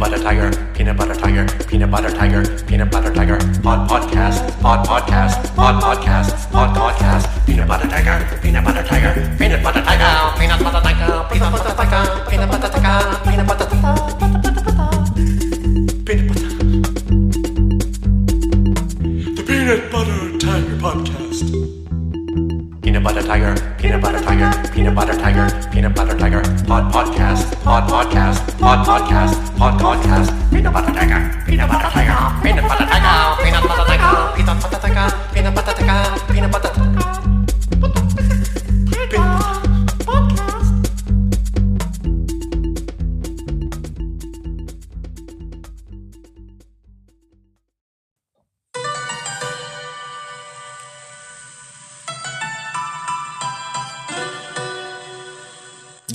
butter tiger, peanut butter tiger, peanut butter tiger, peanut butter tiger, pod podcast, pod podcast, pod podcast, pod podcast, peanut butter tiger, peanut butter tiger, peanut butter tiger, peanut butter tiger, peanut butter tiger, peanut butter tiger, peanut butter tiger, Peanut butter tiger, peanut butter tiger, peanut butter tiger, peanut butter tiger, pod podcast, pod podcast, pod podcast, pod podcast, peanut butter tiger, peanut butter tiger, peanut butter tiger,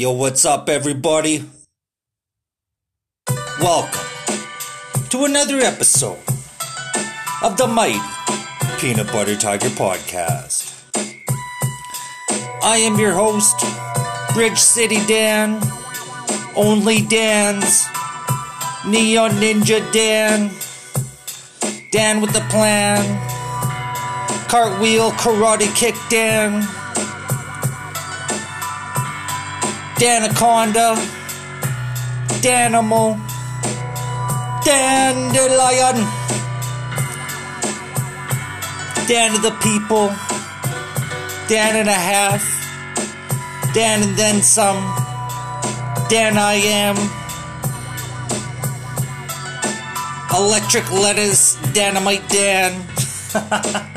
Yo, what's up, everybody? Welcome to another episode of the Mighty Peanut Butter Tiger Podcast. I am your host, Bridge City Dan, Only Dan's, Neon Ninja Dan, Dan with the Plan, Cartwheel Karate Kick Dan. Danaconda, Danimal, Dandelion, Dan of the people, Dan and a half, Dan and then some, Dan I am, Electric Lettuce, Dynamite Dan.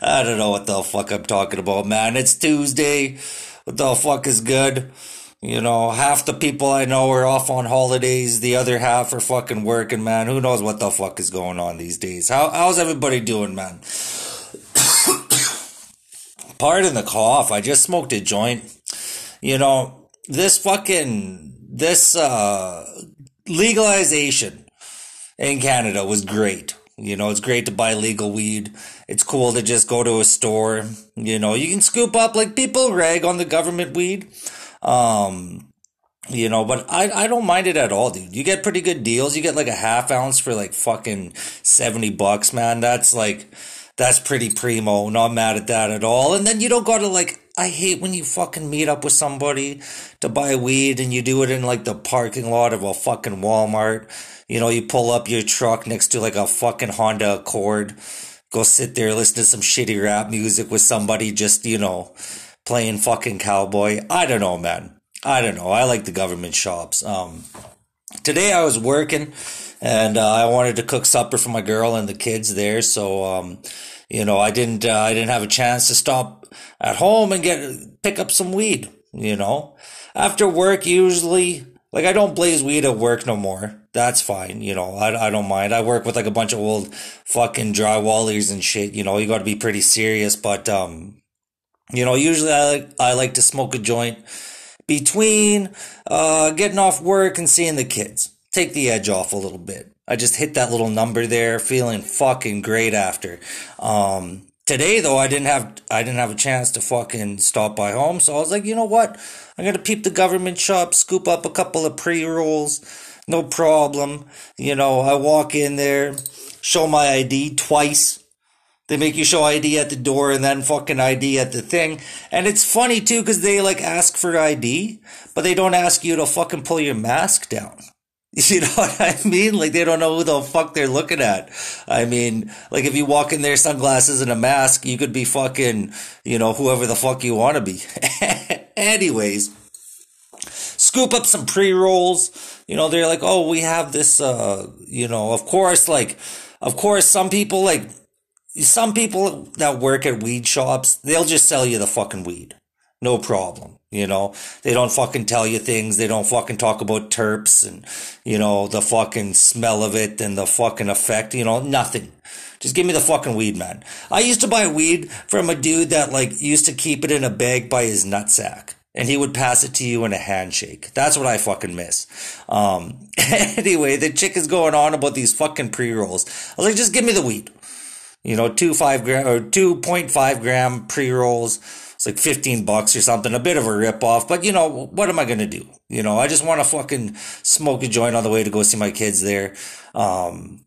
I don't know what the fuck I'm talking about, man. It's Tuesday. The fuck is good? You know, half the people I know are off on holidays, the other half are fucking working, man. Who knows what the fuck is going on these days? How how's everybody doing, man? Pardon the cough. I just smoked a joint. You know, this fucking this uh legalization in Canada was great. You know, it's great to buy legal weed. It's cool to just go to a store. You know, you can scoop up like people rag on the government weed. Um, you know, but I, I don't mind it at all, dude. You get pretty good deals. You get like a half ounce for like fucking 70 bucks, man. That's like, that's pretty primo. Not mad at that at all. And then you don't gotta like, I hate when you fucking meet up with somebody to buy weed and you do it in like the parking lot of a fucking Walmart. You know, you pull up your truck next to like a fucking Honda Accord, go sit there, listen to some shitty rap music with somebody just, you know, playing fucking cowboy. I don't know, man. I don't know. I like the government shops. Um, today I was working and uh, I wanted to cook supper for my girl and the kids there. So, um, you know, I didn't, uh, I didn't have a chance to stop at home and get, pick up some weed, you know, after work, usually, like I don't blaze weed at work no more. That's fine, you know. I, I don't mind. I work with like a bunch of old fucking drywallers and shit. You know, you got to be pretty serious. But um, you know, usually I like I like to smoke a joint between uh getting off work and seeing the kids. Take the edge off a little bit. I just hit that little number there, feeling fucking great after. Um, today though, I didn't have I didn't have a chance to fucking stop by home, so I was like, you know what? I'm gonna peep the government shop, scoop up a couple of pre rolls, no problem. You know, I walk in there, show my ID twice. They make you show ID at the door and then fucking ID at the thing. And it's funny too, cause they like ask for ID, but they don't ask you to fucking pull your mask down. You know what I mean? Like they don't know who the fuck they're looking at. I mean, like if you walk in there sunglasses and a mask, you could be fucking, you know, whoever the fuck you want to be. Anyways, scoop up some pre-rolls. You know, they're like, "Oh, we have this uh, you know, of course like of course some people like some people that work at weed shops, they'll just sell you the fucking weed. No problem. You know, they don't fucking tell you things. They don't fucking talk about terps and, you know, the fucking smell of it and the fucking effect, you know, nothing. Just give me the fucking weed, man. I used to buy weed from a dude that like used to keep it in a bag by his nutsack. And he would pass it to you in a handshake. That's what I fucking miss. Um, anyway, the chick is going on about these fucking pre-rolls. I was like, just give me the weed. You know, two five gram or 2.5 gram pre-rolls It's like 15 bucks or something, a bit of a rip off, but you know, what am I going to do? You know, I just want to fucking smoke a joint on the way to go see my kids there. Um,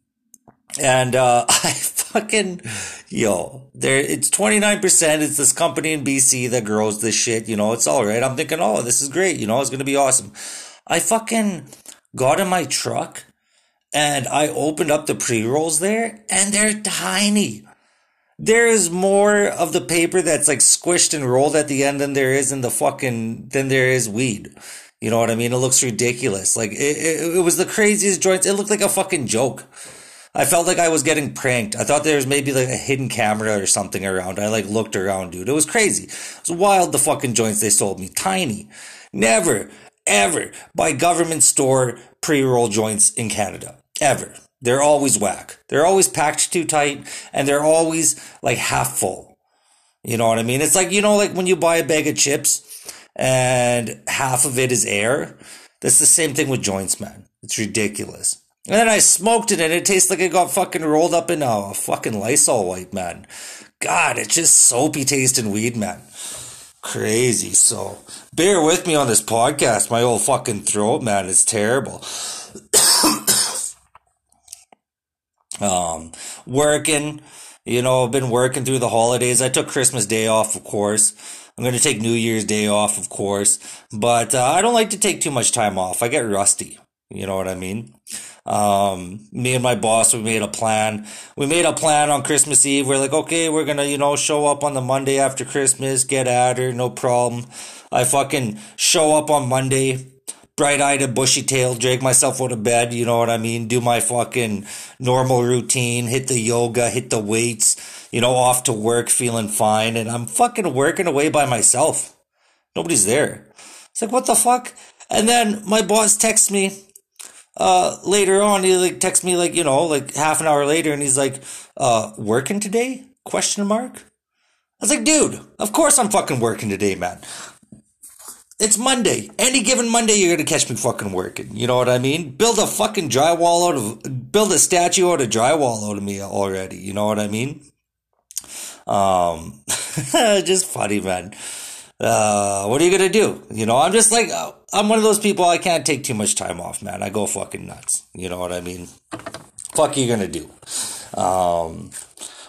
and, uh, I fucking, yo, there, it's 29%. It's this company in BC that grows this shit. You know, it's all right. I'm thinking, oh, this is great. You know, it's to be awesome. I fucking got in my truck and I opened up the pre rolls there and they're tiny. There is more of the paper that's like squished and rolled at the end than there is in the fucking, than there is weed. You know what I mean? It looks ridiculous. Like it, it, it was the craziest joints. It looked like a fucking joke. I felt like I was getting pranked. I thought there was maybe like a hidden camera or something around. I like looked around, dude. It was crazy. It was wild the fucking joints they sold me. Tiny. Never, ever buy government store pre-roll joints in Canada. Ever. They're always whack. They're always packed too tight and they're always like half full. You know what I mean? It's like, you know, like when you buy a bag of chips and half of it is air. That's the same thing with joints, man. It's ridiculous. And then I smoked it and it tastes like it got fucking rolled up in a fucking Lysol wipe, man. God, it's just soapy tasting weed, man. Crazy. So bear with me on this podcast. My old fucking throat, man, is terrible. um, working, you know, been working through the holidays. I took Christmas Day off, of course. I'm going to take New Year's Day off, of course. But uh, I don't like to take too much time off. I get rusty. You know what I mean? Um, me and my boss, we made a plan. We made a plan on Christmas Eve. We're like, okay, we're gonna, you know, show up on the Monday after Christmas, get at her, no problem. I fucking show up on Monday, bright eyed and bushy tailed, drag myself out of bed, you know what I mean? Do my fucking normal routine, hit the yoga, hit the weights, you know, off to work feeling fine. And I'm fucking working away by myself. Nobody's there. It's like, what the fuck? And then my boss texts me uh, later on, he like texts me like, you know, like half an hour later and he's like, uh, working today? Question mark. I was like, dude, of course I'm fucking working today, man. It's Monday. Any given Monday, you're gonna catch me fucking working. You know what I mean? Build a fucking drywall out of, build a statue out of drywall out of me already. You know what I mean? Um, just funny, man. Uh, what are you gonna do? You know, I'm just like, I'm one of those people. I can't take too much time off, man. I go fucking nuts. You know what I mean? Fuck you gonna do? Um,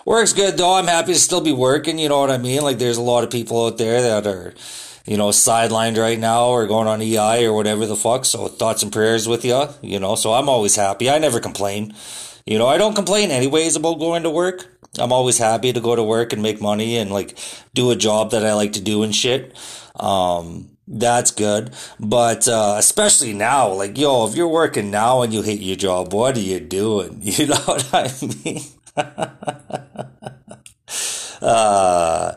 work's good though. I'm happy to still be working. You know what I mean? Like, there's a lot of people out there that are, you know, sidelined right now or going on EI or whatever the fuck. So thoughts and prayers with you. You know, so I'm always happy. I never complain. You know, I don't complain anyways about going to work. I'm always happy to go to work and make money and like do a job that I like to do and shit. Um, that's good. But, uh, especially now, like, yo, if you're working now and you hate your job, what are you doing? You know what I mean? uh,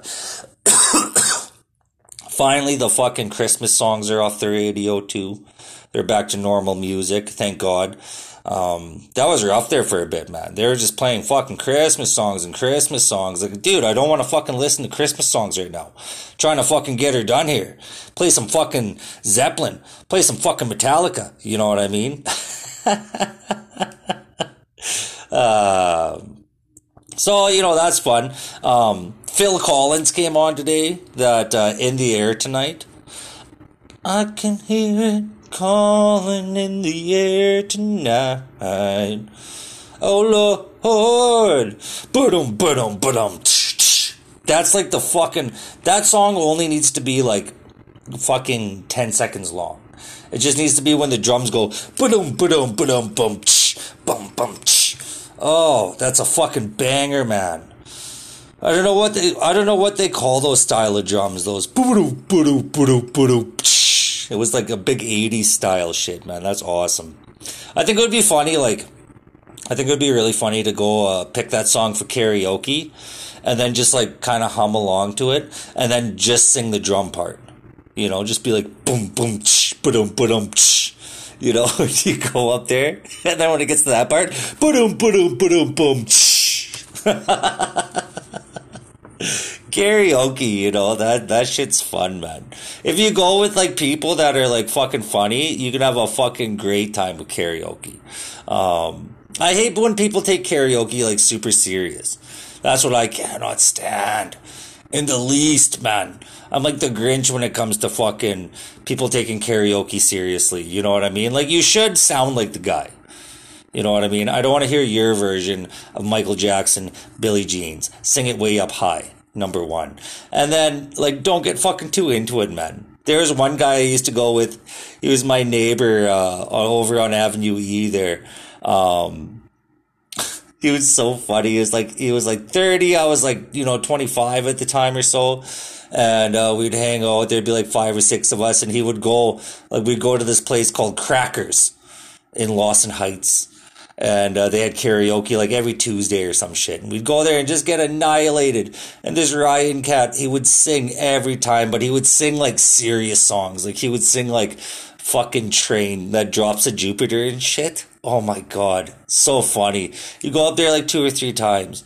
finally, the fucking Christmas songs are off the radio too. They're back to normal music. Thank God. Um, that was rough there for a bit, man. They were just playing fucking Christmas songs and Christmas songs. Like, dude, I don't want to fucking listen to Christmas songs right now. I'm trying to fucking get her done here. Play some fucking Zeppelin. Play some fucking Metallica. You know what I mean? uh, so, you know, that's fun. Um, Phil Collins came on today, that uh, In the Air Tonight. I can hear it calling in the air tonight. Oh Lord, boom, boom, boom. That's like the fucking. That song only needs to be like fucking ten seconds long. It just needs to be when the drums go boom, boom, boom, boom, bum, bum. Oh, that's a fucking banger, man. I don't know what they. I don't know what they call those style of drums. Those boom, boom, boom, boom. It was like a big 80s style shit, man. That's awesome. I think it would be funny, like, I think it would be really funny to go uh, pick that song for karaoke and then just like kind of hum along to it and then just sing the drum part. You know, just be like boom, boom, ch, boom, boom, ch. You know, you go up there and then when it gets to that part, boom, boom, boom, boom, ch. karaoke, you know, that, that shit's fun, man. If you go with like people that are like fucking funny, you can have a fucking great time with karaoke. Um, I hate when people take karaoke like super serious. That's what I cannot stand. in the least, man. I'm like the Grinch when it comes to fucking people taking karaoke seriously. You know what I mean? Like, you should sound like the guy. You know what I mean? I don't want to hear your version of Michael Jackson, Billie Jeans. Sing it way up high, number one. And then, like, don't get fucking too into it, man. There's one guy I used to go with. He was my neighbor uh, over on Avenue E there. Um, he was so funny. He was like he was like 30. I was like, you know, 25 at the time or so. And uh, we'd hang out. There'd be like five or six of us, and he would go like we'd go to this place called Crackers in Lawson Heights. And uh, they had karaoke like every Tuesday or some shit. And we'd go there and just get annihilated. And this Ryan Cat, he would sing every time, but he would sing like serious songs. Like he would sing like fucking train that drops a Jupiter and shit. Oh my god, so funny. You go up there like two or three times,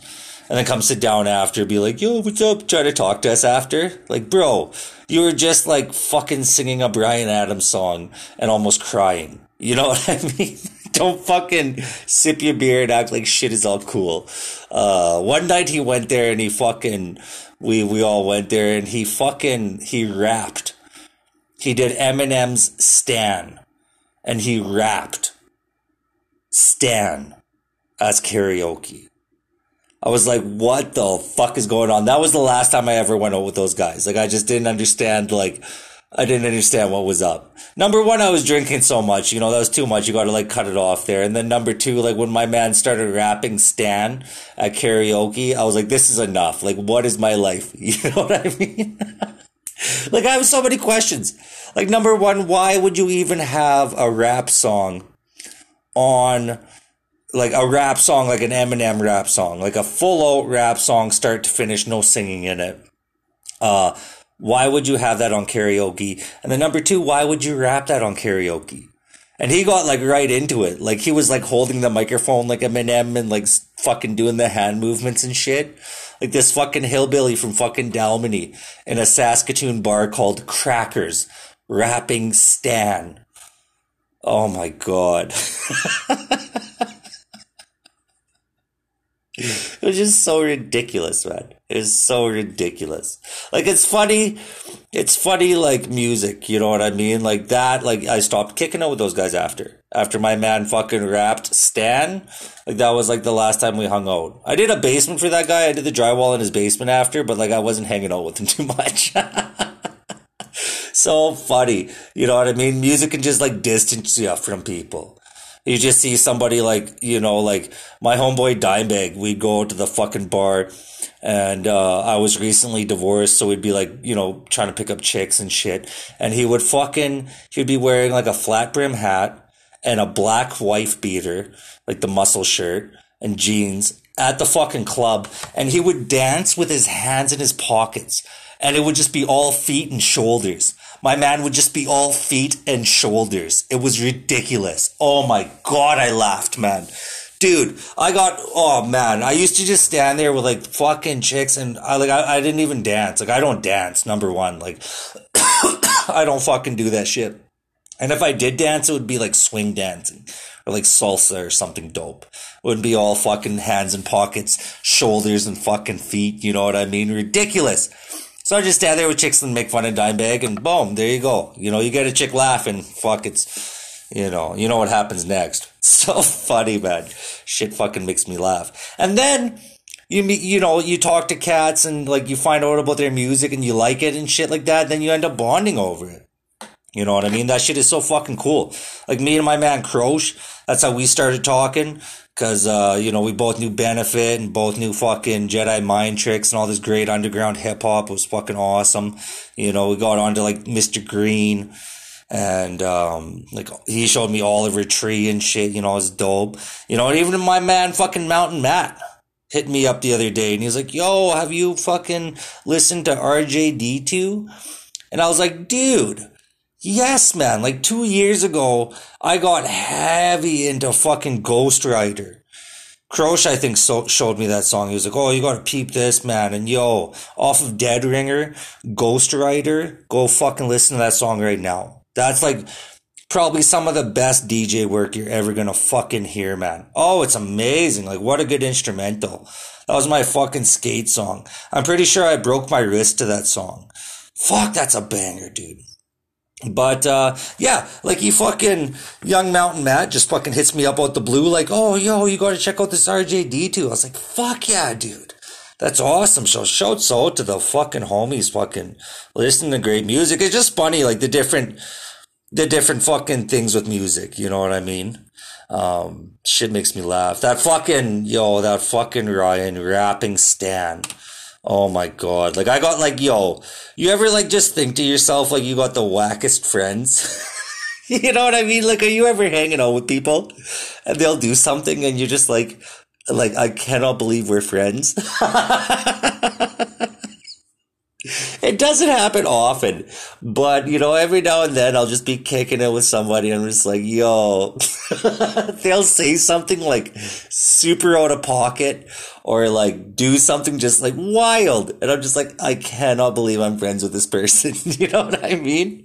and then come sit down after, be like, "Yo, what's up?" Try to talk to us after. Like, bro, you were just like fucking singing a Bryan Adams song and almost crying. You know what I mean? Don't fucking sip your beer and act like shit is all cool. Uh, one night he went there and he fucking, we, we all went there and he fucking, he rapped. He did Eminem's Stan and he rapped Stan as karaoke. I was like, what the fuck is going on? That was the last time I ever went out with those guys. Like, I just didn't understand, like, I didn't understand what was up. Number one, I was drinking so much, you know, that was too much. You gotta, like, cut it off there. And then number two, like, when my man started rapping Stan at karaoke, I was like, this is enough. Like, what is my life? You know what I mean? like, I have so many questions. Like, number one, why would you even have a rap song on like a rap song, like an Eminem rap song, like a full out rap song, start to finish, no singing in it. Uh, why would you have that on karaoke? And then number two, why would you rap that on karaoke? And he got like right into it. Like he was like holding the microphone like Eminem and like fucking doing the hand movements and shit. Like this fucking hillbilly from fucking Dalmeny in a Saskatoon bar called Crackers rapping Stan. Oh my god. it was just so ridiculous, man. It was so ridiculous. Like it's funny, it's funny like music, you know what I mean? Like that, like I stopped kicking it with those guys after. After my man fucking rapped Stan, like that was like the last time we hung out. I did a basement for that guy. I did the drywall in his basement after, but like I wasn't hanging out with him too much. so funny. You know what I mean? Music can just like distance you from people. You just see somebody like, you know, like my homeboy Dimebag, we'd go to the fucking bar and, uh, I was recently divorced. So we'd be like, you know, trying to pick up chicks and shit. And he would fucking, he'd be wearing like a flat brim hat and a black wife beater, like the muscle shirt and jeans at the fucking club. And he would dance with his hands in his pockets and it would just be all feet and shoulders. My man would just be all feet and shoulders. It was ridiculous. Oh my god, I laughed, man. Dude, I got oh man, I used to just stand there with like fucking chicks and I like I, I didn't even dance. Like I don't dance, number one. Like I don't fucking do that shit. And if I did dance, it would be like swing dancing or like salsa or something dope. It wouldn't be all fucking hands and pockets, shoulders and fucking feet. You know what I mean? Ridiculous. So I just stand there with chicks and make fun of Dimebag, and boom, there you go. You know, you get a chick laughing. Fuck, it's, you know, you know what happens next. So funny, man. Shit fucking makes me laugh. And then you meet, you know, you talk to cats and like you find out about their music and you like it and shit like that. Then you end up bonding over it. You know what I mean? That shit is so fucking cool. Like me and my man Croche, that's how we started talking. Cause, uh, you know, we both knew Benefit and both knew fucking Jedi Mind Tricks and all this great underground hip hop was fucking awesome. You know, we got onto like Mr. Green and, um, like he showed me Oliver Tree and shit, you know, it's dope. You know, and even my man fucking Mountain Matt hit me up the other day and he's like, yo, have you fucking listened to RJD2? And I was like, dude, Yes, man. Like two years ago, I got heavy into fucking Ghostwriter. Croche, I think, so, showed me that song. He was like, "Oh, you gotta peep this, man!" And yo, off of Dead Ringer, Ghostwriter, go fucking listen to that song right now. That's like probably some of the best DJ work you're ever gonna fucking hear, man. Oh, it's amazing! Like, what a good instrumental. That was my fucking skate song. I'm pretty sure I broke my wrist to that song. Fuck, that's a banger, dude. But uh, yeah, like he fucking young Mountain Matt just fucking hits me up out the blue, like, oh yo, you gotta check out this RJD2. I was like, fuck yeah, dude. That's awesome. So shouts out to the fucking homies fucking listening to great music. It's just funny, like the different the different fucking things with music, you know what I mean? Um, shit makes me laugh. That fucking yo, that fucking Ryan rapping Stan. Oh my god. Like I got like, yo, you ever like just think to yourself like you got the wackest friends? you know what I mean? Like are you ever hanging out with people and they'll do something and you're just like like I cannot believe we're friends. it doesn't happen often, but you know, every now and then I'll just be kicking it with somebody and I'm just like, yo, they'll say something like super out of pocket or like do something just like wild. And I'm just like, I cannot believe I'm friends with this person. you know what I mean?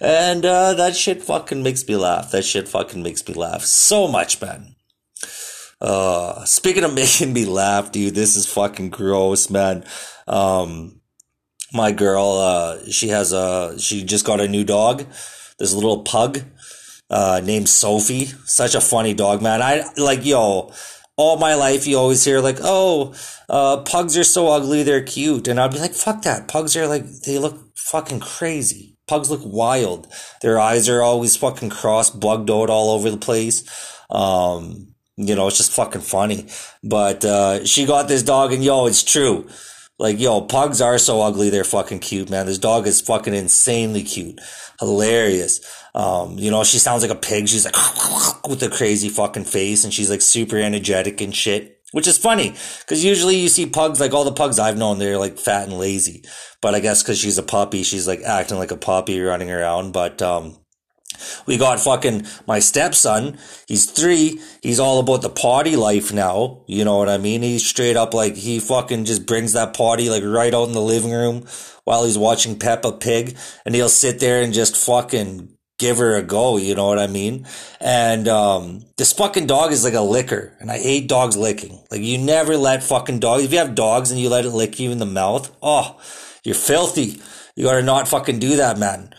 And, uh, that shit fucking makes me laugh. That shit fucking makes me laugh so much, man. Uh, speaking of making me laugh, dude, this is fucking gross, man. Um, my girl, uh, she has a, she just got a new dog. This little pug, uh, named Sophie. Such a funny dog, man. I, like, yo, all my life you always hear like, oh, uh, pugs are so ugly, they're cute. And I'd be like, fuck that. Pugs are like, they look fucking crazy. Pugs look wild. Their eyes are always fucking cross bugged out all over the place. Um, you know, it's just fucking funny. But, uh, she got this dog and yo, it's true. Like, yo, pugs are so ugly, they're fucking cute, man. This dog is fucking insanely cute. Hilarious. Um, you know, she sounds like a pig. She's like, with a crazy fucking face, and she's like super energetic and shit. Which is funny, because usually you see pugs, like all the pugs I've known, they're like fat and lazy. But I guess because she's a puppy, she's like acting like a puppy running around. But, um, we got fucking my stepson. He's three. He's all about the party life now. You know what I mean? He's straight up like he fucking just brings that party like right out in the living room while he's watching Peppa Pig and he'll sit there and just fucking give her a go. You know what I mean? And, um, this fucking dog is like a licker and I hate dogs licking. Like you never let fucking dogs, if you have dogs and you let it lick you in the mouth, oh, you're filthy. You gotta not fucking do that, man.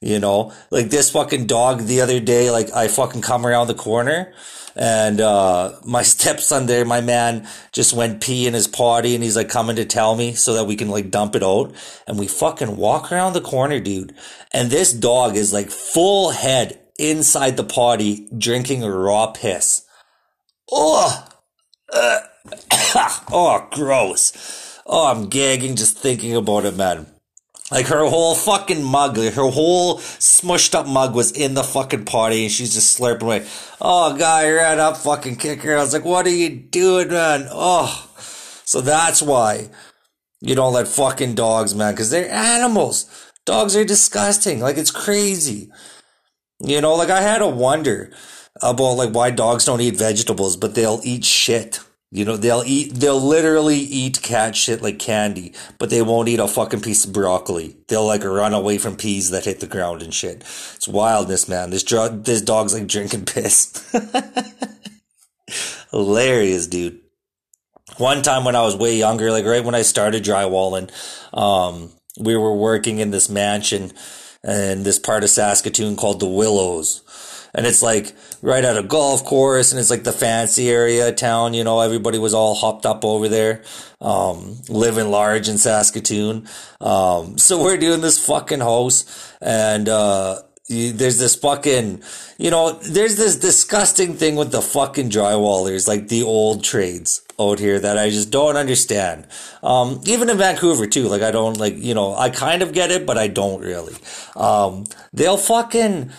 You know, like this fucking dog the other day, like I fucking come around the corner and, uh, my stepson there, my man just went pee in his potty and he's like coming to tell me so that we can like dump it out. And we fucking walk around the corner, dude. And this dog is like full head inside the potty drinking raw piss. Oh, uh, oh, gross. Oh, I'm gagging just thinking about it, man. Like her whole fucking mug, her whole smushed up mug was in the fucking party and she's just slurping away. Oh, guy you ran up, fucking kick her. I was like, what are you doing, man? Oh. So that's why you don't let fucking dogs, man, because they're animals. Dogs are disgusting. Like, it's crazy. You know, like I had a wonder about like why dogs don't eat vegetables, but they'll eat shit. You know, they'll eat, they'll literally eat cat shit like candy, but they won't eat a fucking piece of broccoli. They'll like run away from peas that hit the ground and shit. It's wildness, man. This dog, this dog's like drinking piss. Hilarious, dude. One time when I was way younger, like right when I started drywalling, um, we were working in this mansion in this part of Saskatoon called the Willows and it's like right at a golf course and it's like the fancy area town you know everybody was all hopped up over there um, living large in saskatoon um, so we're doing this fucking house and uh, there's this fucking, you know, there's this disgusting thing with the fucking drywallers, like the old trades out here that I just don't understand. Um, even in Vancouver too, like I don't like, you know, I kind of get it, but I don't really. Um, they'll fucking,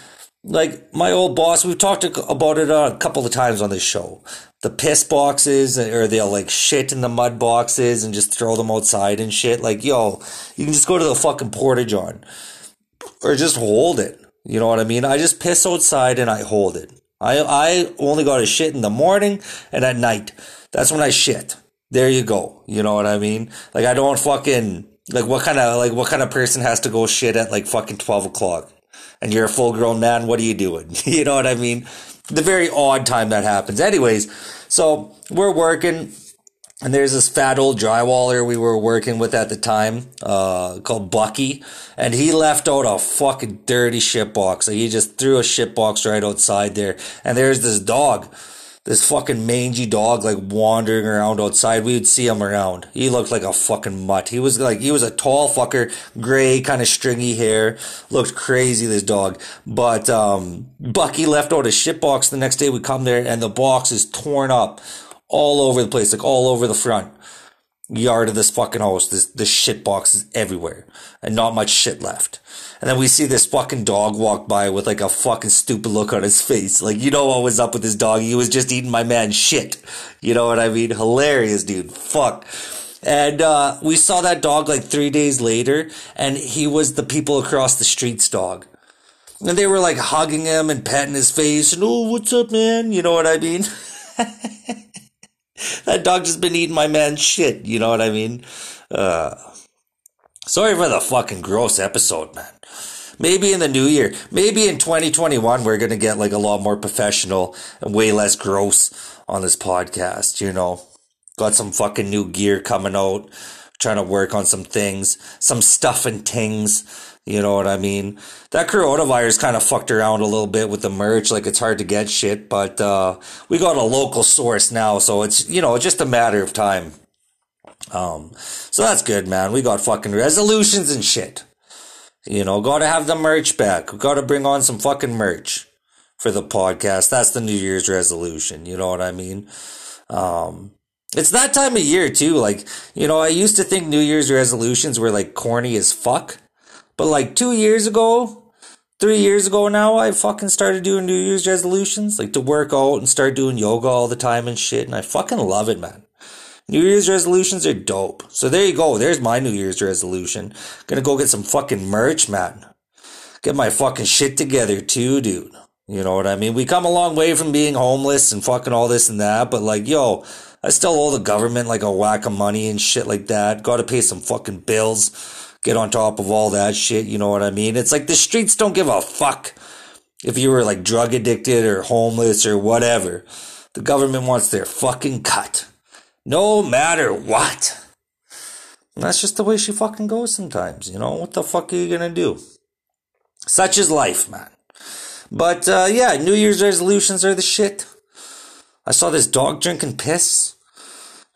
like my old boss, we've talked about it a couple of times on this show. The piss boxes, uh, or they'll like shit in the mud boxes and just throw them outside and shit. Like, yo, you can just go to the fucking porta john or just hold it. You know what I mean? I just piss outside and I hold it. I I only got to shit in the morning and at night. That's when I shit. There you go. You know what I mean? Like I don't fucking like what kind of like what kind of person has to go shit at like fucking twelve o'clock? And you're a full grown man, what are you doing? you know what I mean? The very odd time that happens. Anyways, so we're working And there's this fat old drywaller we were working with at the time, uh, called Bucky, and he left out a fucking dirty shit box. Like he just threw a shit box right outside there. And there's this dog, this fucking mangy dog, like wandering around outside. We would see him around. He looked like a fucking mutt. He was like, he was a tall fucker, gray, kind of stringy hair. Looked crazy, this dog. But, um, Bucky left out a shit box the next day. We come there and the box is torn up all over the place, like all over the front yard of this fucking house. This, this shit box is everywhere and not much shit left. And then we see this fucking dog walk by with like a fucking stupid look on his face. Like, you know what was up with this dog? He was just eating my man shit. You know what I mean? Hilarious, dude. Fuck. And, uh, we saw that dog like three days later and he was the people across the street's dog. And they were like hugging him and patting his face and, oh, what's up, man? You know what I mean? that dog just been eating my man's shit. You know what I mean? Uh, sorry for the fucking gross episode, man. Maybe in the new year, maybe in 2021, we're going to get like a lot more professional and way less gross on this podcast. You know, got some fucking new gear coming out, trying to work on some things, some stuff and things. You know what I mean? That coronavirus kind of fucked around a little bit with the merch. Like it's hard to get shit, but, uh, we got a local source now. So it's, you know, just a matter of time. Um, so that's good, man. We got fucking resolutions and shit. You know, gotta have the merch back. We gotta bring on some fucking merch for the podcast. That's the New Year's resolution. You know what I mean? Um, it's that time of year too. Like, you know, I used to think New Year's resolutions were like corny as fuck. But like two years ago, three years ago now, I fucking started doing New Year's resolutions, like to work out and start doing yoga all the time and shit. And I fucking love it, man. New Year's resolutions are dope. So there you go. There's my New Year's resolution. Gonna go get some fucking merch, man. Get my fucking shit together too, dude. You know what I mean? We come a long way from being homeless and fucking all this and that, but like, yo, I still owe the government like a whack of money and shit like that. Gotta pay some fucking bills get on top of all that shit. You know what I mean? It's like the streets don't give a fuck if you were like drug addicted or homeless or whatever. The government wants their fucking cut. No matter what. And that's just the way she fucking goes sometimes, you know? What the fuck are you gonna do? Such is life, man. But, uh, yeah, New Year's resolutions are the shit. I saw this dog drinking piss.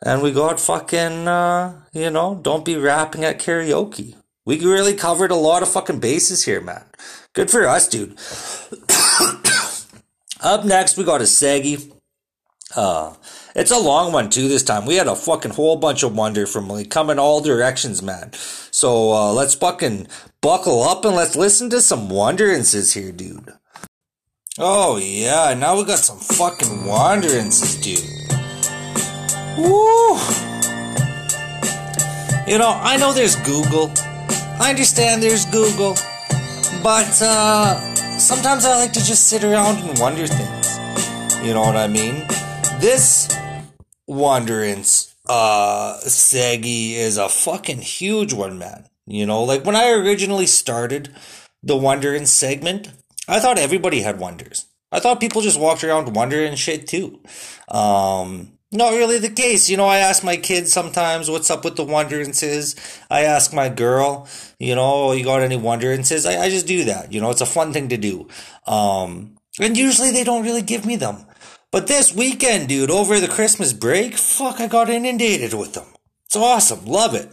And we got fucking, uh, you know, don't be rapping at karaoke. We really covered a lot of fucking bases here, man. Good for us, dude. Up next, we got a Saggy. Uh, it's a long one too this time. We had a fucking whole bunch of wonder from like coming all directions, man. So, uh, let's fucking buckle up and let's listen to some wonderances here, dude. Oh yeah, now we got some fucking wonderances, dude. Woo! You know, I know there's Google. I understand there's Google. But, uh, sometimes I like to just sit around and wonder things. You know what I mean? This Wanderance, uh, Segi is a fucking huge one, man. You know, like when I originally started the Wanderance segment, I thought everybody had wonders. I thought people just walked around wondering shit too. Um, not really the case. You know, I ask my kids sometimes what's up with the wonderances. I ask my girl, you know, you got any wonderances? I, I just do that. You know, it's a fun thing to do. Um, and usually they don't really give me them. But this weekend, dude, over the Christmas break, fuck, I got inundated with them. It's awesome. Love it.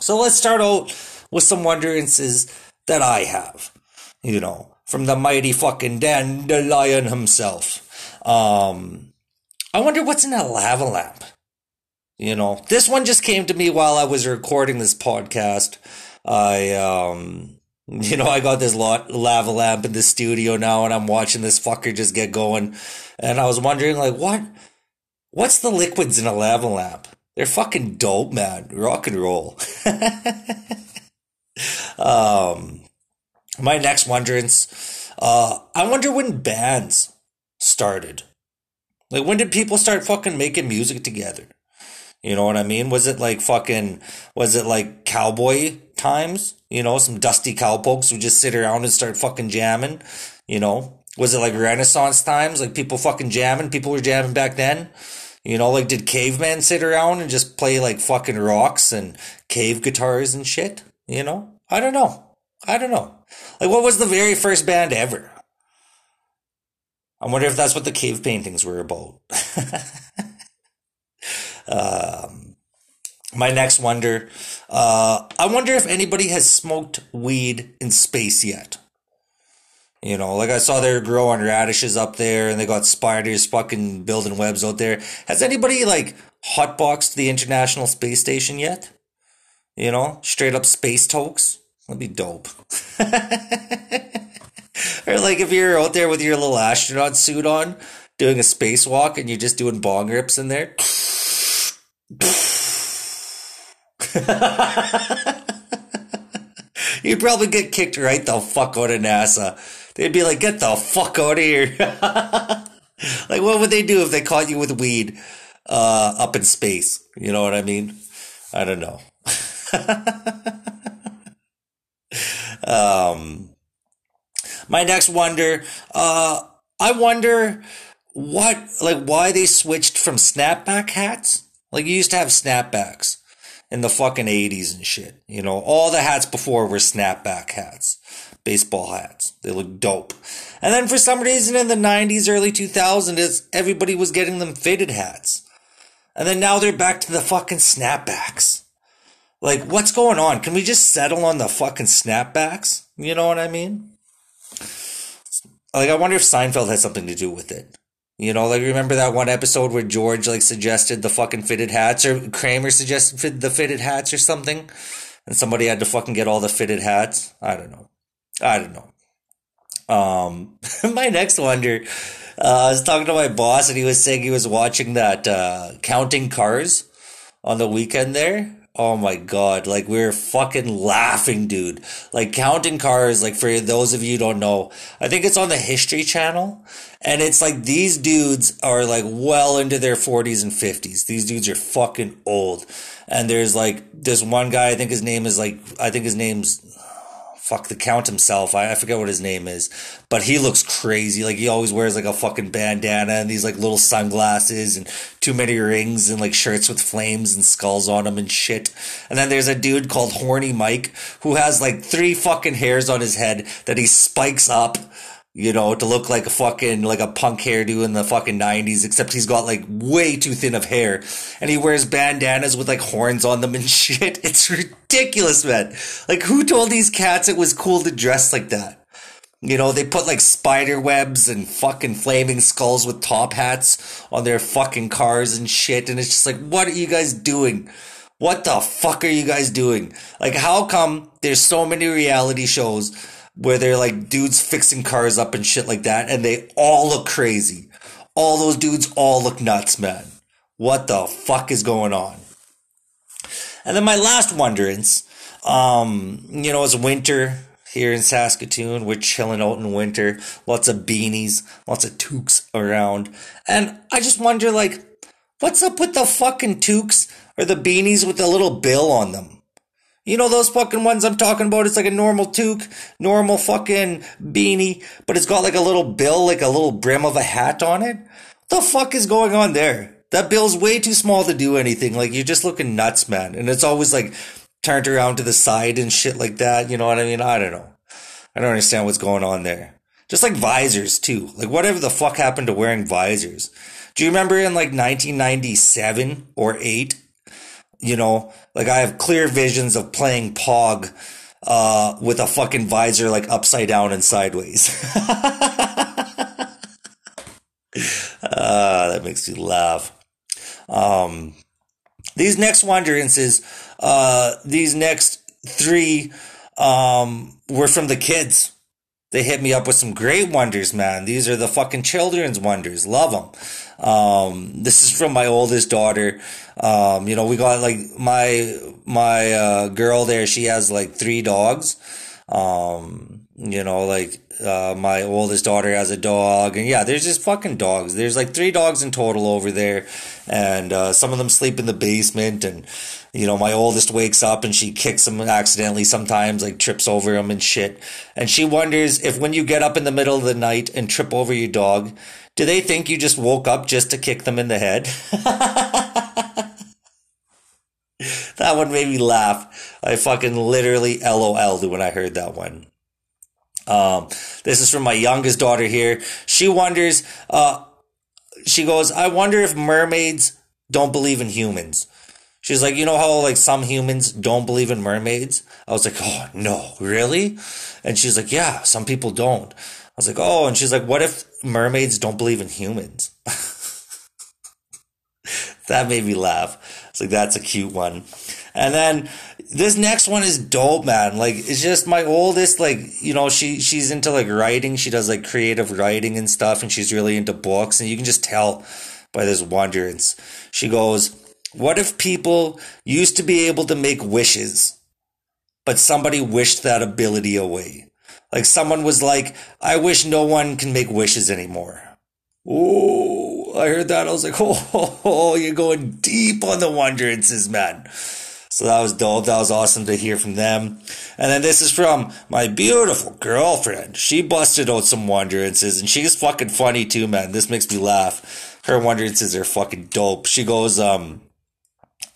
So let's start out with some wonderances that I have, you know, from the mighty fucking dandelion himself. Um, I wonder what's in that lava lamp. You know, this one just came to me while I was recording this podcast. I, um, you know, I got this lava lamp in the studio now and I'm watching this fucker just get going. And I was wondering, like, what, what's the liquids in a lava lamp? They're fucking dope, man. Rock and roll. um, my next wonderance, uh, I wonder when bands started. Like, when did people start fucking making music together? You know what I mean? Was it like fucking, was it like cowboy times? You know, some dusty cowpokes who just sit around and start fucking jamming? You know? Was it like Renaissance times? Like people fucking jamming? People were jamming back then? You know, like did cavemen sit around and just play like fucking rocks and cave guitars and shit? You know? I don't know. I don't know. Like what was the very first band ever? I wonder if that's what the cave paintings were about. um, my next wonder, uh, I wonder if anybody has smoked weed in space yet. You know, like I saw they're growing radishes up there and they got spiders fucking building webs out there. Has anybody like hotboxed the International Space Station yet? You know, straight up space tokes? That'd be dope. or like if you're out there with your little astronaut suit on, doing a spacewalk and you're just doing bong rips in there. You'd probably get kicked right the fuck out of NASA. They'd be like, get the fuck out of here. like, what would they do if they caught you with weed uh, up in space? You know what I mean? I don't know. um, my next wonder, uh, I wonder what, like, why they switched from snapback hats. Like, you used to have snapbacks in the fucking 80s and shit. You know, all the hats before were snapback hats, baseball hats. They look dope. And then for some reason in the 90s, early 2000s, everybody was getting them fitted hats. And then now they're back to the fucking snapbacks. Like, what's going on? Can we just settle on the fucking snapbacks? You know what I mean? Like, I wonder if Seinfeld has something to do with it. You know, like remember that one episode where George like suggested the fucking fitted hats, or Kramer suggested the fitted hats or something, and somebody had to fucking get all the fitted hats. I don't know. I don't know. Um, my next wonder, uh, I was talking to my boss, and he was saying he was watching that uh, Counting Cars on the weekend there, Oh my god, like we are fucking laughing, dude. Like counting cars, like for those of you don't know, I think it's on the History Channel. And it's like these dudes are like well into their 40s and 50s. These dudes are fucking old. And there's like this one guy, I think his name is like, I think his name's fuck the count himself. I, I forget what his name is, but he looks crazy. Like he always wears like a fucking bandana and these like little sunglasses and too many rings and like shirts with flames and skulls on them and shit. And then there's a dude called Horny Mike who has like three fucking hairs on his head that he spikes up you know, to look like a fucking, like a punk hairdo in the fucking 90s, except he's got like way too thin of hair. And he wears bandanas with like horns on them and shit. It's ridiculous, man. Like, who told these cats it was cool to dress like that? You know, they put like spider webs and fucking flaming skulls with top hats on their fucking cars and shit. And it's just like, what are you guys doing? What the fuck are you guys doing? Like, how come there's so many reality shows where they're like dudes fixing cars up and shit like that, and they all look crazy. All those dudes all look nuts, man. What the fuck is going on? And then my last wonderance, um, you know, it's winter here in Saskatoon. We're chilling out in winter. Lots of beanies, lots of toques around. And I just wonder, like, what's up with the fucking toques or the beanies with the little bill on them? You know those fucking ones I'm talking about? It's like a normal toque, normal fucking beanie, but it's got like a little bill, like a little brim of a hat on it. What the fuck is going on there? That bill's way too small to do anything. Like you're just looking nuts, man. And it's always like turned around to the side and shit like that. You know what I mean? I don't know. I don't understand what's going on there. Just like visors too. Like whatever the fuck happened to wearing visors? Do you remember in like 1997 or 8 you know, like I have clear visions of playing Pog uh, with a fucking visor like upside down and sideways. uh, that makes me laugh. Um, these next wanderances, uh, these next three um, were from the kids. They hit me up with some great wonders, man. These are the fucking children's wonders. Love them. Um, this is from my oldest daughter. Um, you know, we got like my my uh, girl there. She has like three dogs. Um, You know, like uh, my oldest daughter has a dog, and yeah, there's just fucking dogs. There's like three dogs in total over there, and uh, some of them sleep in the basement. And you know, my oldest wakes up and she kicks them accidentally sometimes, like trips over them and shit. And she wonders if when you get up in the middle of the night and trip over your dog, do they think you just woke up just to kick them in the head? that one made me laugh. I fucking literally LOL'd when I heard that one. Um, this is from my youngest daughter here. She wonders, uh, she goes, I wonder if mermaids don't believe in humans. She's like, you know how like some humans don't believe in mermaids? I was like, oh no, really? And she's like, yeah, some people don't. I was like, oh, and she's like, what if mermaids don't believe in humans? that made me laugh. It's like, that's a cute one. And then this next one is dope, man. Like it's just my oldest, like, you know, she she's into like writing. She does like creative writing and stuff, and she's really into books, and you can just tell by this wonderance. She goes, What if people used to be able to make wishes, but somebody wished that ability away? Like someone was like, I wish no one can make wishes anymore. Oh, I heard that. I was like, oh, oh, oh, you're going deep on the wonderances, man. So that was dope. That was awesome to hear from them. And then this is from my beautiful girlfriend. She busted out some wonderances and she's fucking funny too, man. This makes me laugh. Her wonderances are fucking dope. She goes, um,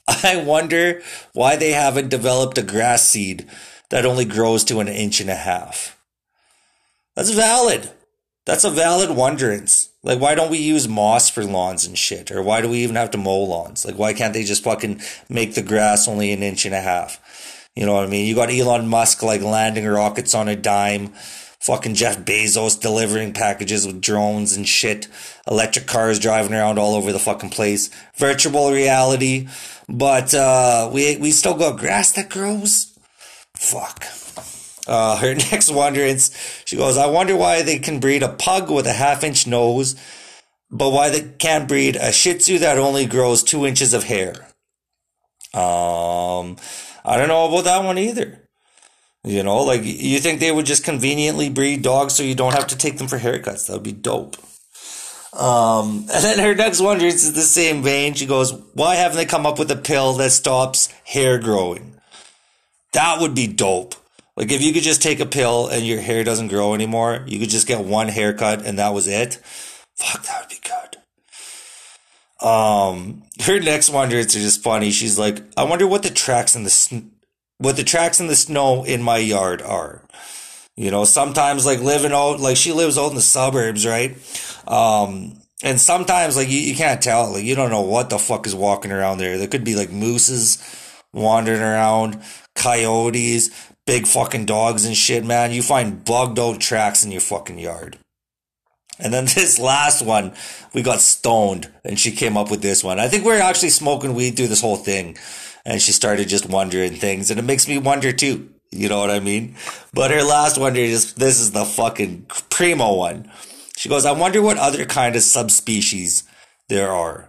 I wonder why they haven't developed a grass seed that only grows to an inch and a half. That's valid. That's a valid wonderance. Like, why don't we use moss for lawns and shit? Or why do we even have to mow lawns? Like, why can't they just fucking make the grass only an inch and a half? You know what I mean? You got Elon Musk like landing rockets on a dime. Fucking Jeff Bezos delivering packages with drones and shit. Electric cars driving around all over the fucking place. Virtual reality. But, uh, we, we still got grass that grows? Fuck. Uh, her next wonderance, she goes, I wonder why they can breed a pug with a half inch nose, but why they can't breed a shih tzu that only grows two inches of hair. Um, I don't know about that one either. You know, like you think they would just conveniently breed dogs so you don't have to take them for haircuts. That would be dope. Um, and then her next wonderance is the same vein. She goes, Why haven't they come up with a pill that stops hair growing? That would be dope. Like if you could just take a pill and your hair doesn't grow anymore, you could just get one haircut and that was it. Fuck, that would be good. Um, her next wonders are just funny. She's like, I wonder what the tracks in the sn- what the tracks in the snow in my yard are. You know, sometimes like living out, like she lives out in the suburbs, right? Um, and sometimes like you, you can't tell, like you don't know what the fuck is walking around there. There could be like mooses wandering around, coyotes, big fucking dogs and shit, man. You find bugged out tracks in your fucking yard. And then this last one, we got stoned and she came up with this one. I think we are actually smoking weed through this whole thing and she started just wondering things and it makes me wonder too. You know what I mean? But her last wonder is this is the fucking primo one. She goes, I wonder what other kind of subspecies there are.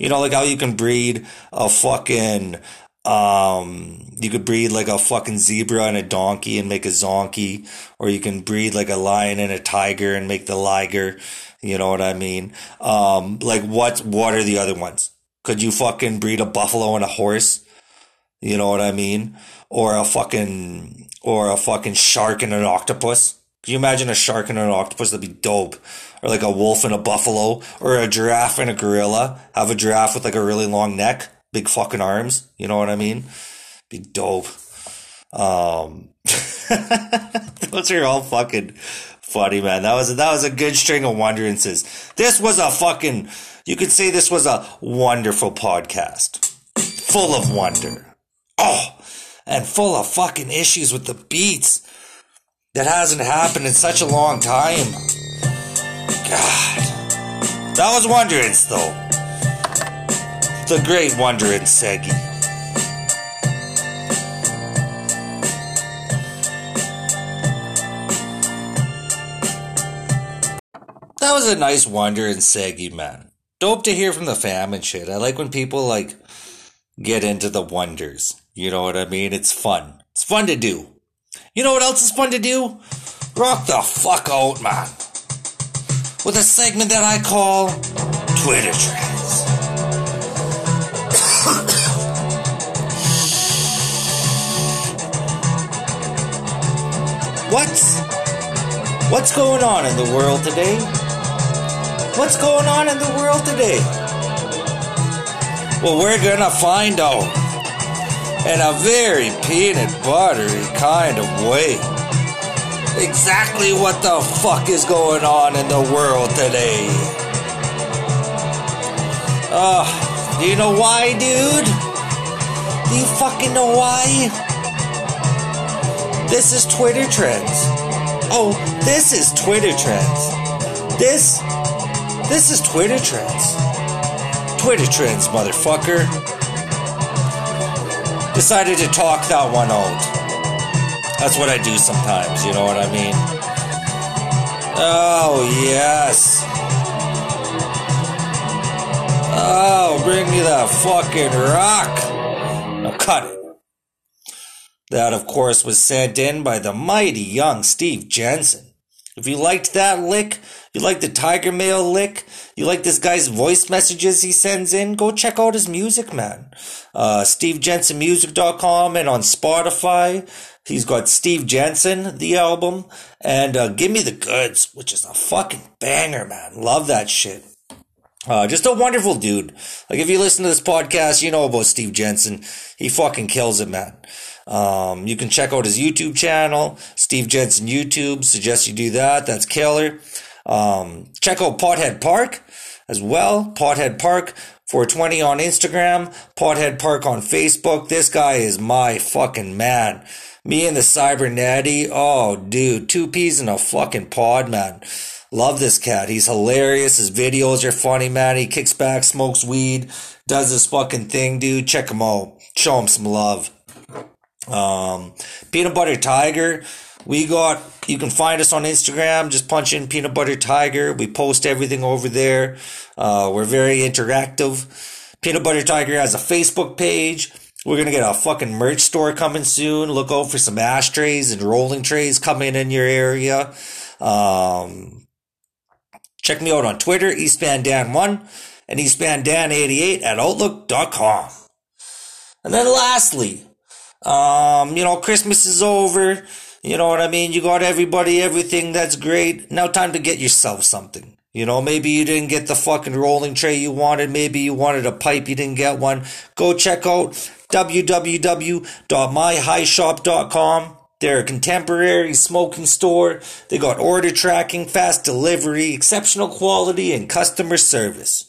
You know, like how you can breed a fucking um, you could breed like a fucking zebra and a donkey and make a zonkey, or you can breed like a lion and a tiger and make the liger. You know what I mean? Um, like what, what are the other ones? Could you fucking breed a buffalo and a horse? You know what I mean? Or a fucking, or a fucking shark and an octopus? Can you imagine a shark and an octopus? That'd be dope. Or like a wolf and a buffalo, or a giraffe and a gorilla. Have a giraffe with like a really long neck big fucking arms. You know what I mean? Be dope. Um, those are all fucking funny, man. That was that was a good string of wonderances. This was a fucking. You could say this was a wonderful podcast, full of wonder. Oh, and full of fucking issues with the beats. That hasn't happened in such a long time. God, that was wonderance though the great wonder in Segi. That was a nice wonder in Segi, man. Dope to hear from the fam and shit. I like when people like get into the wonders. You know what I mean? It's fun. It's fun to do. You know what else is fun to do? rock the fuck out, man. With a segment that I call Twitter Trends. What's What's going on in the world today? What's going on in the world today? Well, we're gonna find out in a very peanut buttery kind of way exactly what the fuck is going on in the world today. Uh, do you know why, dude? Do you fucking know why? This is Twitter trends. Oh, this is Twitter trends. This, this is Twitter trends. Twitter trends, motherfucker. Decided to talk that one out. That's what I do sometimes, you know what I mean? Oh, yes. Oh, bring me that fucking rock. Now cut it. That, of course, was sent in by the mighty young Steve Jensen. If you liked that lick, you like the Tiger Mail lick, you like this guy's voice messages he sends in, go check out his music, man. Uh, SteveJensenMusic.com and on Spotify. He's got Steve Jensen, the album, and uh, Give Me the Goods, which is a fucking banger, man. Love that shit. Uh, just a wonderful dude. Like, if you listen to this podcast, you know about Steve Jensen. He fucking kills it, man. Um, you can check out his YouTube channel, Steve Jensen YouTube. Suggest you do that. That's killer. Um, check out Pothead Park as well. Pothead Park 420 on Instagram, Pothead Park on Facebook. This guy is my fucking man. Me and the Cybernetty. Oh, dude, two peas in a fucking pod, man. Love this cat. He's hilarious. His videos are funny, man. He kicks back, smokes weed, does this fucking thing, dude. Check him out. Show him some love. Um, Peanut Butter Tiger. We got, you can find us on Instagram. Just punch in Peanut Butter Tiger. We post everything over there. Uh, we're very interactive. Peanut Butter Tiger has a Facebook page. We're gonna get a fucking merch store coming soon. Look out for some ashtrays and rolling trays coming in your area. Um, check me out on Twitter, EastmanDan1 and EastmanDan88 at Outlook.com. And then lastly, um, you know, Christmas is over. You know what I mean? You got everybody, everything that's great. Now time to get yourself something. You know, maybe you didn't get the fucking rolling tray you wanted. Maybe you wanted a pipe, you didn't get one. Go check out www.myhighshop.com. They're a contemporary smoking store. They got order tracking, fast delivery, exceptional quality, and customer service.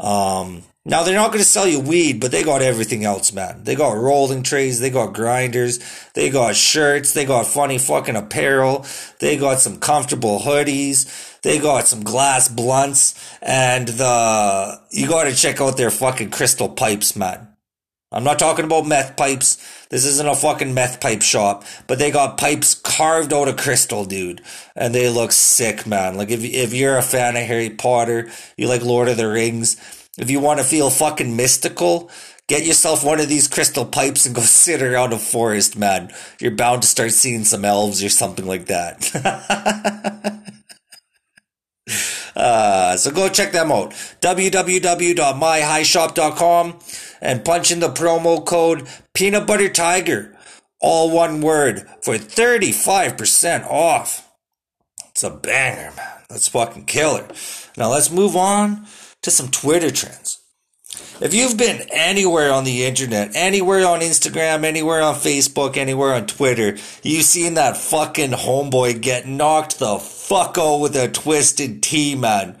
Um, now they're not going to sell you weed, but they got everything else, man. They got rolling trays, they got grinders, they got shirts, they got funny fucking apparel, they got some comfortable hoodies, they got some glass blunts, and the you got to check out their fucking crystal pipes, man. I'm not talking about meth pipes. This isn't a fucking meth pipe shop, but they got pipes carved out of crystal, dude, and they look sick, man. Like if if you're a fan of Harry Potter, you like Lord of the Rings if you want to feel fucking mystical, get yourself one of these crystal pipes and go sit around a forest, man. You're bound to start seeing some elves or something like that. uh, so go check them out. www.myhighshop.com and punch in the promo code peanut butter tiger. All one word for 35% off. It's a banger, man. That's fucking killer. Now let's move on to some Twitter trends. If you've been anywhere on the internet, anywhere on Instagram, anywhere on Facebook, anywhere on Twitter, you've seen that fucking homeboy get knocked the fuck out with a Twisted Tea, man.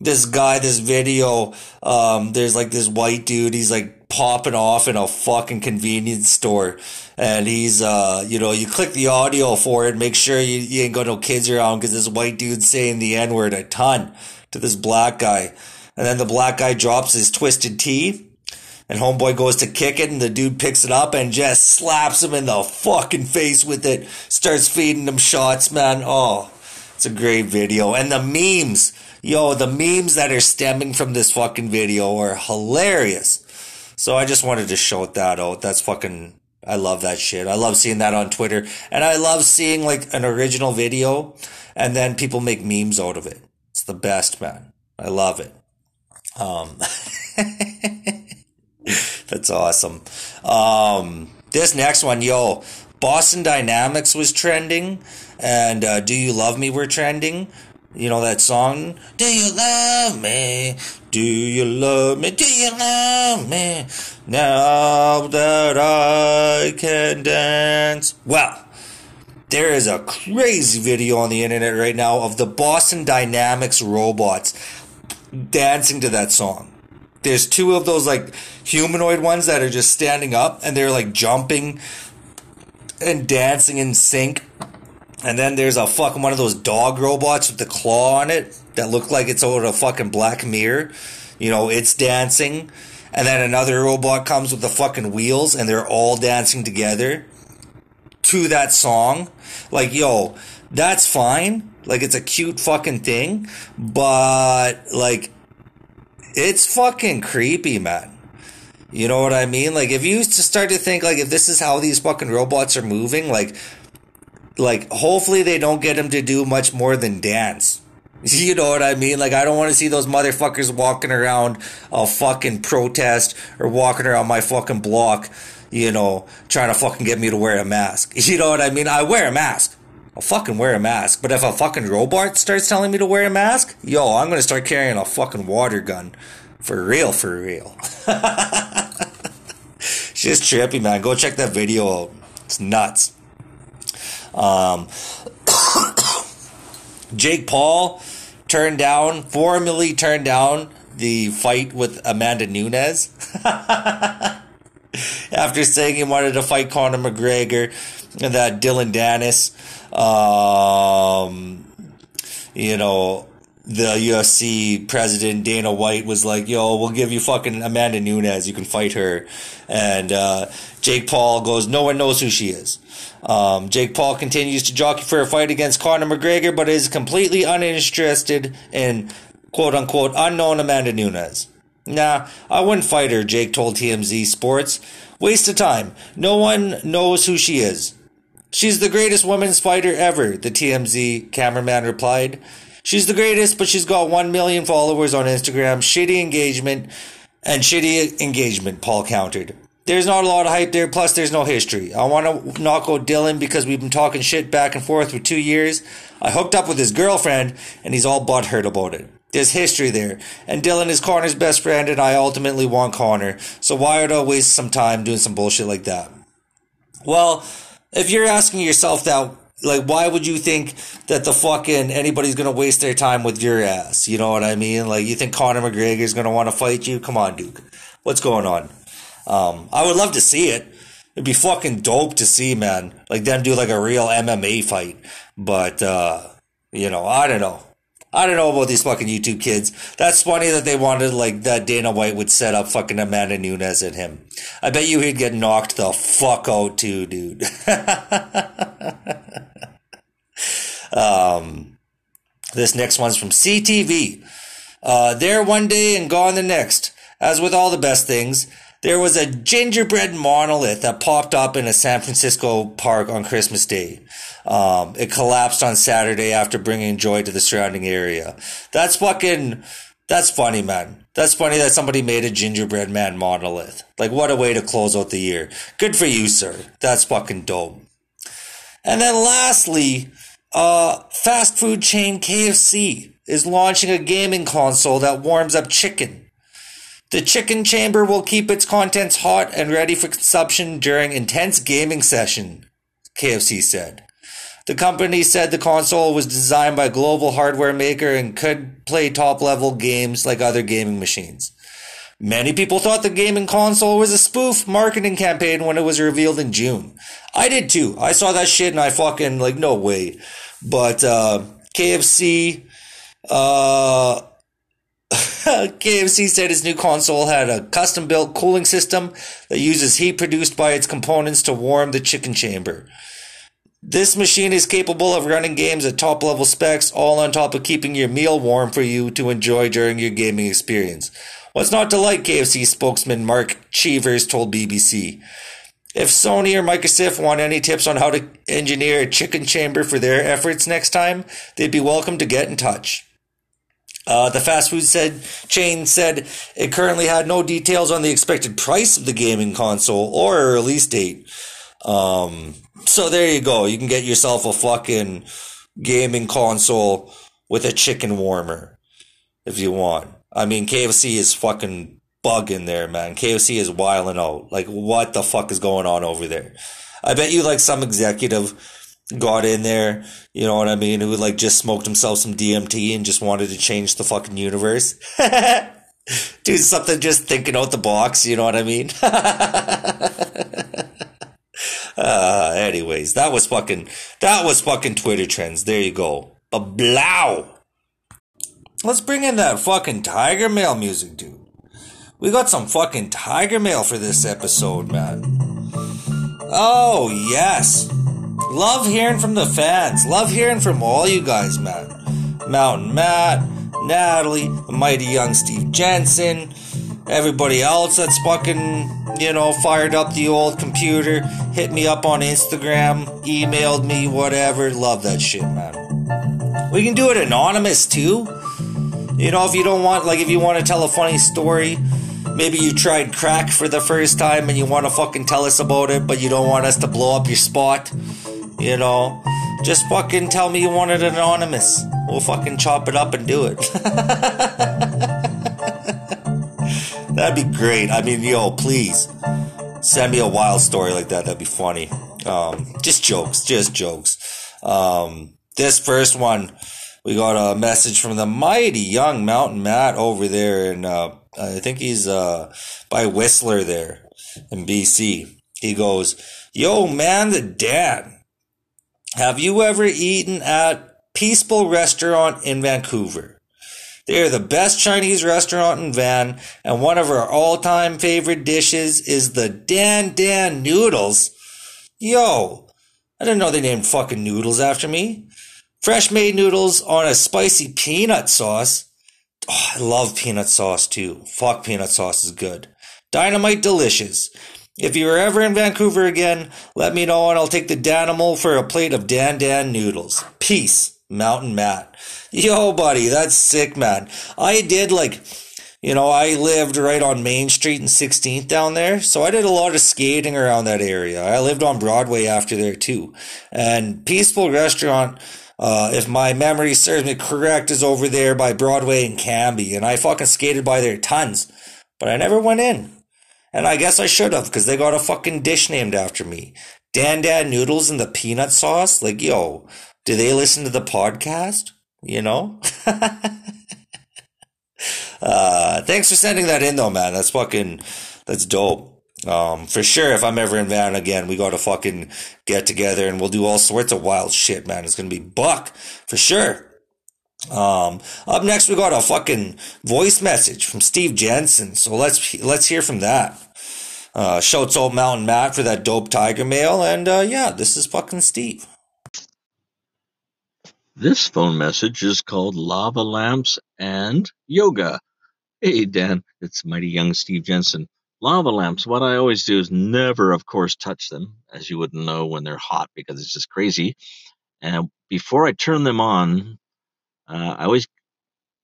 This guy, this video, um, there's like this white dude, he's like popping off in a fucking convenience store. And he's, uh, you know, you click the audio for it, make sure you, you ain't got no kids around because this white dude's saying the N word a ton to this black guy. And then the black guy drops his Twisted Tea. And homeboy goes to kick it, and the dude picks it up and just slaps him in the fucking face with it. Starts feeding him shots, man. Oh, it's a great video. And the memes, yo, the memes that are stemming from this fucking video are hilarious. So I just wanted to shout that out. That's fucking I love that shit. I love seeing that on Twitter. And I love seeing like an original video and then people make memes out of it. It's the best, man. I love it. Um, that's awesome. Um, this next one, yo, Boston Dynamics was trending and uh, Do You Love Me were trending. You know that song? Do you love me? Do you love me? Do you love me? Now that I can dance. Well, there is a crazy video on the internet right now of the Boston Dynamics robots dancing to that song. There's two of those like humanoid ones that are just standing up and they're like jumping and dancing in sync and then there's a fucking one of those dog robots with the claw on it that look like it's of a fucking Black Mirror. You know, it's dancing. And then another robot comes with the fucking wheels and they're all dancing together to that song. Like, yo, that's fine. Like, it's a cute fucking thing. But, like, it's fucking creepy, man. You know what I mean? Like, if you start to think, like, if this is how these fucking robots are moving, like, like hopefully they don't get him to do much more than dance. You know what I mean? Like I don't want to see those motherfuckers walking around a fucking protest or walking around my fucking block, you know, trying to fucking get me to wear a mask. You know what I mean? I wear a mask. I'll fucking wear a mask. But if a fucking robot starts telling me to wear a mask, yo, I'm gonna start carrying a fucking water gun. For real, for real. She's trippy, man. Go check that video out. It's nuts. Um, Jake Paul turned down, formally turned down the fight with Amanda Nunes after saying he wanted to fight Conor McGregor and that Dillon Danis, um, you know, the UFC president Dana White was like, "Yo, we'll give you fucking Amanda Nunes. You can fight her." And uh, Jake Paul goes, "No one knows who she is." Um, Jake Paul continues to jockey for a fight against Conor McGregor, but is completely uninterested in "quote unquote" unknown Amanda Nunes. Nah, I wouldn't fight her. Jake told TMZ Sports. Waste of time. No one knows who she is. She's the greatest women's fighter ever. The TMZ cameraman replied. She's the greatest, but she's got 1 million followers on Instagram. Shitty engagement and shitty engagement, Paul countered. There's not a lot of hype there, plus there's no history. I want to knock out Dillon because we've been talking shit back and forth for two years. I hooked up with his girlfriend, and he's all butthurt about it. There's history there. And Dillon is Conor's best friend, and I ultimately want Conor. So why would I waste some time doing some bullshit like that? Well, if you're asking yourself that, like, why would you think that the fucking anybody's gonna waste their time with your ass? You know what I mean? Like, you think Conor McGregor's gonna want to fight you? Come on, Duke. What's going on? Um, I would love to see it. It'd be fucking dope to see, man. Like them do like a real MMA fight. But uh, you know, I don't know. I don't know about these fucking YouTube kids. That's funny that they wanted like that Dana White would set up fucking Amanda Nunes and him. I bet you he'd get knocked the fuck out too, dude. um, this next one's from CTV. Uh, there one day and gone the next. As with all the best things, there was a gingerbread monolith that popped up in a San Francisco park on Christmas Day. Um, it collapsed on Saturday after bringing joy to the surrounding area. That's fucking, that's funny, man. That's funny that somebody made a gingerbread man monolith. Like, what a way to close out the year. Good for you, sir. That's fucking dope. And then lastly, uh, fast food chain KFC is launching a gaming console that warms up chicken. The chicken chamber will keep its contents hot and ready for consumption during intense gaming session, KFC said. The company said the console was designed by a global hardware maker and could play top level games like other gaming machines. Many people thought the gaming console was a spoof marketing campaign when it was revealed in June. I did too. I saw that shit and I fucking like no way. But uh, KFC uh KFC said its new console had a custom built cooling system that uses heat produced by its components to warm the chicken chamber. This machine is capable of running games at top level specs, all on top of keeping your meal warm for you to enjoy during your gaming experience. What's not to like, KFC spokesman Mark Cheevers told BBC. If Sony or Microsoft want any tips on how to engineer a chicken chamber for their efforts next time, they'd be welcome to get in touch. Uh, the fast food said chain said it currently had no details on the expected price of the gaming console or a release date. Um, so there you go. You can get yourself a fucking gaming console with a chicken warmer if you want. I mean, KFC is fucking bugging there, man. KFC is wilding out. Like, what the fuck is going on over there? I bet you like some executive got in there, you know what I mean, who like just smoked himself some DMT and just wanted to change the fucking universe. Do something just thinking out the box, you know what I mean? uh, anyways, that was fucking, that was fucking Twitter trends. There you go. A blow. Let's bring in that fucking Tiger Mail music, dude. We got some fucking Tiger Mail for this episode, man. Oh, yes. Love hearing from the fans. Love hearing from all you guys, man. Mountain Matt, Natalie, the mighty young Steve Jensen, everybody else that's fucking, you know, fired up the old computer, hit me up on Instagram, emailed me, whatever. Love that shit, man. We can do it anonymous too. You know, if you don't want, like, if you want to tell a funny story, maybe you tried crack for the first time and you want to fucking tell us about it, but you don't want us to blow up your spot. You know, just fucking tell me you want it anonymous. We'll fucking chop it up and do it. That'd be great. I mean, yo, please send me a wild story like that. That'd be funny. Um, just jokes, just jokes. Um, this first one, we got a message from the mighty young Mountain Matt over there, and uh, I think he's uh, by Whistler there in BC. He goes, "Yo, man, the Dan, have you ever eaten at Peaceful Restaurant in Vancouver?" They are the best Chinese restaurant in Van, and one of our all-time favorite dishes is the Dan Dan noodles. Yo, I didn't know they named fucking noodles after me. Fresh made noodles on a spicy peanut sauce. Oh, I love peanut sauce too. Fuck peanut sauce is good. Dynamite delicious. If you're ever in Vancouver again, let me know and I'll take the Danimal for a plate of Dan Dan noodles. Peace. Mountain Matt. Yo, buddy, that's sick, man. I did like, you know, I lived right on Main Street and 16th down there, so I did a lot of skating around that area. I lived on Broadway after there too. And Peaceful Restaurant, uh, if my memory serves me correct, is over there by Broadway and Cambie, and I fucking skated by there tons, but I never went in. And I guess I should have, because they got a fucking dish named after me. Dan Dan noodles and the peanut sauce? Like, yo, do they listen to the podcast? You know? uh, thanks for sending that in though, man. That's fucking, that's dope. Um, for sure, if I'm ever in Van again, we gotta fucking get together and we'll do all sorts of wild shit, man. It's gonna be buck for sure. Um, up next, we got a fucking voice message from Steve Jensen. So let's, let's hear from that. Uh, shouts out Mountain Matt for that dope tiger mail. And, uh, yeah, this is fucking Steve. This phone message is called Lava Lamps and Yoga. Hey, Dan, it's mighty young Steve Jensen. Lava lamps, what I always do is never, of course, touch them, as you wouldn't know when they're hot because it's just crazy. And before I turn them on, uh, I always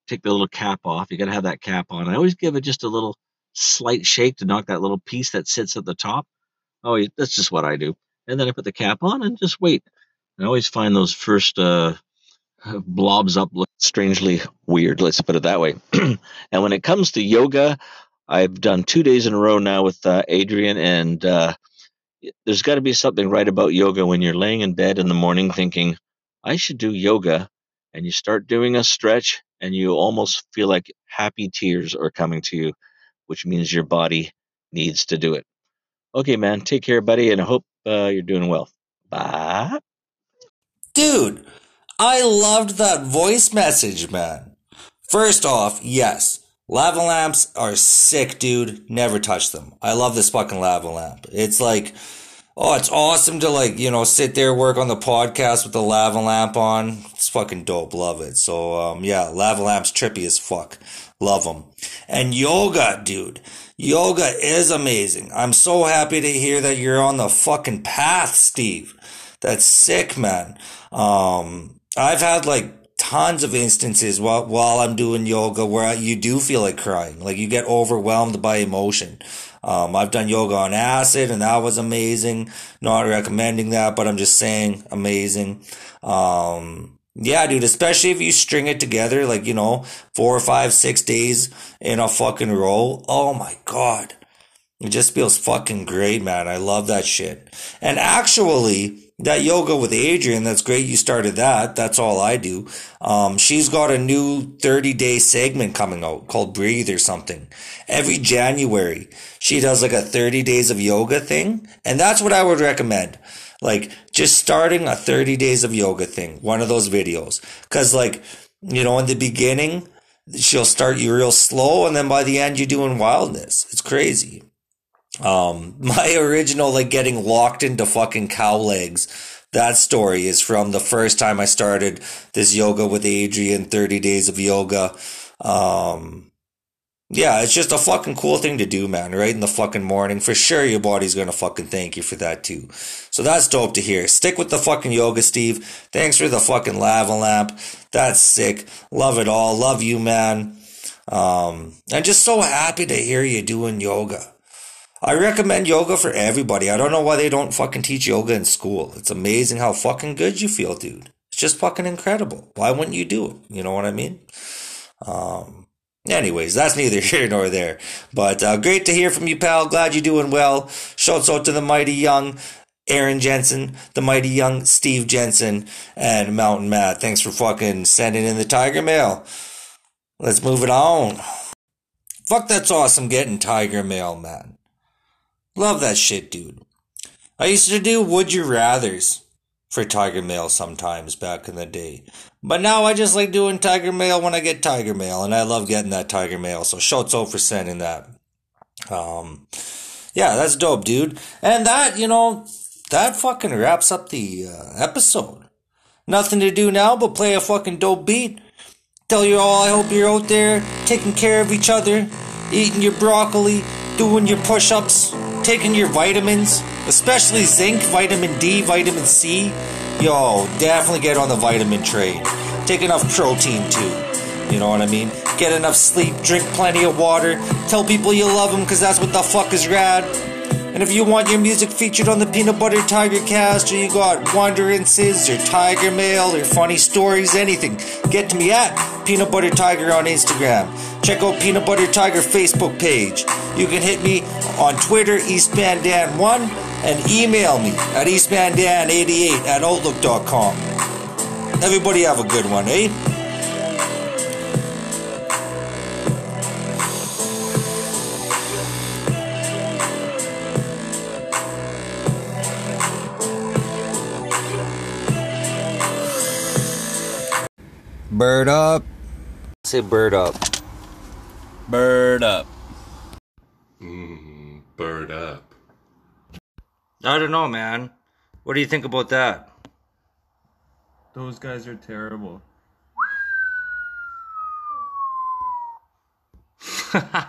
take the little cap off. You got to have that cap on. I always give it just a little slight shake to knock that little piece that sits at the top. Oh, that's just what I do. And then I put the cap on and just wait. I always find those first uh, blobs up look strangely weird. Let's put it that way. and when it comes to yoga, I've done two days in a row now with uh, Adriene, and uh, there's got to be something right about yoga when you're laying in bed in the morning thinking, I should do yoga. And you start doing a stretch, and you almost feel like happy tears are coming to you, which means your body needs to do it. Okay, man, take care, buddy, and I hope uh, you're doing well. Bye. Dude, I loved that voice message, man. First off, yes, lava lamps are sick, dude. Never touch them. I love this fucking lava lamp. It's like, Oh, it's awesome to like, you know, sit there, work on the podcast with the lava lamp on. It's fucking dope. Love it. So, um, yeah, lava lamp's trippy as fuck. Love them. And yoga, dude. Yoga is amazing. I'm so happy to hear that you're on the fucking path, Steve. That's sick, man. Um, I've had like tons of instances while, while I'm doing yoga where you do feel like crying. Like you get overwhelmed by emotion. Um, I've done yoga on acid and that was amazing. Not recommending that, but I'm just saying amazing. Um, yeah, dude, especially if you string it together, like, you know, four or five, six days in a fucking row. Oh my God. It just feels fucking great, man. I love that shit. And actually, that yoga with Adriene, that's great. You started that. That's all I do. Um, she's got a new 30 day segment coming out called Breathe or something. Every January, she does like a 30 days of yoga thing. And that's what I would recommend. Like just starting a 30 days of yoga thing, one of those videos. Cause like, you know, in the beginning, she'll start you real slow. And then by the end, you're doing wildness. It's crazy. Um, my original, like getting locked into fucking cow legs. That story is from the first time I started this yoga with Adriene, 30 days of yoga. Um, yeah, it's just a fucking cool thing to do, man, right in the fucking morning. For sure, your body's gonna fucking thank you for that too. So that's dope to hear. Stick with the fucking yoga, Steve. Thanks for the fucking lava lamp. That's sick. Love it all. Love you, man. Um, I'm just so happy to hear you doing yoga. I recommend yoga for everybody. I don't know why they don't fucking teach yoga in school. It's amazing how fucking good you feel, dude. It's just fucking incredible. Why wouldn't you do it? You know what I mean? Um, anyways, that's neither here nor there. But uh, great to hear from you, pal. Glad you're doing well. Shouts out to the mighty young Aaron Jensen, the mighty young Steve Jensen, and Mountain Matt. Thanks for fucking sending in the Tiger Mail. Let's move it on. Fuck, that's awesome getting Tiger Mail, man. Love that shit, dude. I used to do Would You Rathers for Tiger Mail sometimes back in the day. But now I just like doing Tiger Mail when I get Tiger Mail, and I love getting that Tiger Mail. So shouts out for sending that. Um, yeah, that's dope, dude. And that, you know, that fucking wraps up the uh, episode. Nothing to do now but play a fucking dope beat. Tell you all I hope you're out there taking care of each other, eating your broccoli, doing your push ups, taking your vitamins, especially zinc, vitamin D, vitamin C. Yo, definitely get on the vitamin train. Take enough protein too. You know what I mean? Get enough sleep, drink plenty of water, tell people you love them because that's what the fuck is rad. And if you want your music featured on the Peanut Butter Tiger cast, or you got wonderances, or Tiger Mail, or funny stories, anything, get to me at Peanut Butter Tiger on Instagram. Check out Peanut Butter Tiger Facebook page. You can hit me on Twitter, EastmanDan1, and email me at EastmanDan88 at Outlook.com. Everybody have a good one, eh? Bird up. Say bird up. Bird up. Mm, bird up. I don't know, man. What do you think about that? Those guys are terrible.